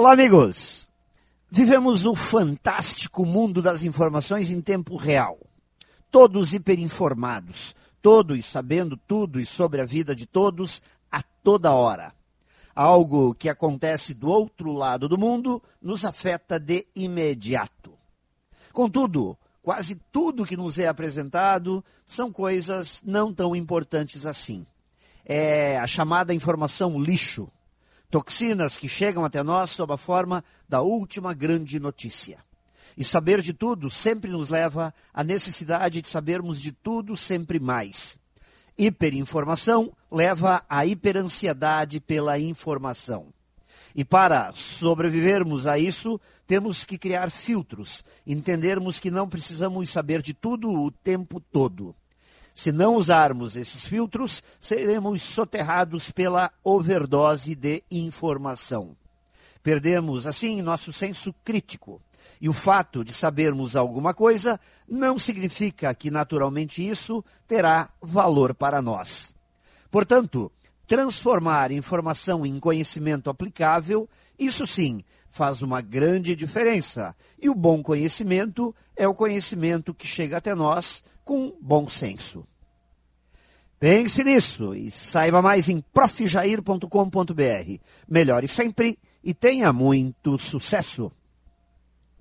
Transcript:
Olá, amigos! Vivemos o fantástico mundo das informações em tempo real. Todos hiperinformados, todos sabendo tudo e sobre a vida de todos a toda hora. Algo que acontece do outro lado do mundo nos afeta de imediato. Contudo, quase tudo que nos é apresentado são coisas não tão importantes assim. É a chamada informação lixo toxinas que chegam até nós sob a forma da última grande notícia. E saber de tudo sempre nos leva à necessidade de sabermos de tudo sempre mais. Hiperinformação leva à hiperansiedade pela informação. E para sobrevivermos a isso, temos que criar filtros, entendermos que não precisamos saber de tudo o tempo todo. Se não usarmos esses filtros, seremos soterrados pela overdose de informação. Perdemos, assim, nosso senso crítico. E o fato de sabermos alguma coisa não significa que, naturalmente, isso terá valor para nós. Portanto, transformar informação em conhecimento aplicável, isso sim, faz uma grande diferença. E o bom conhecimento é o conhecimento que chega até nós com bom senso. Pense nisso e saiba mais em profjair.com.br. Melhore sempre e tenha muito sucesso!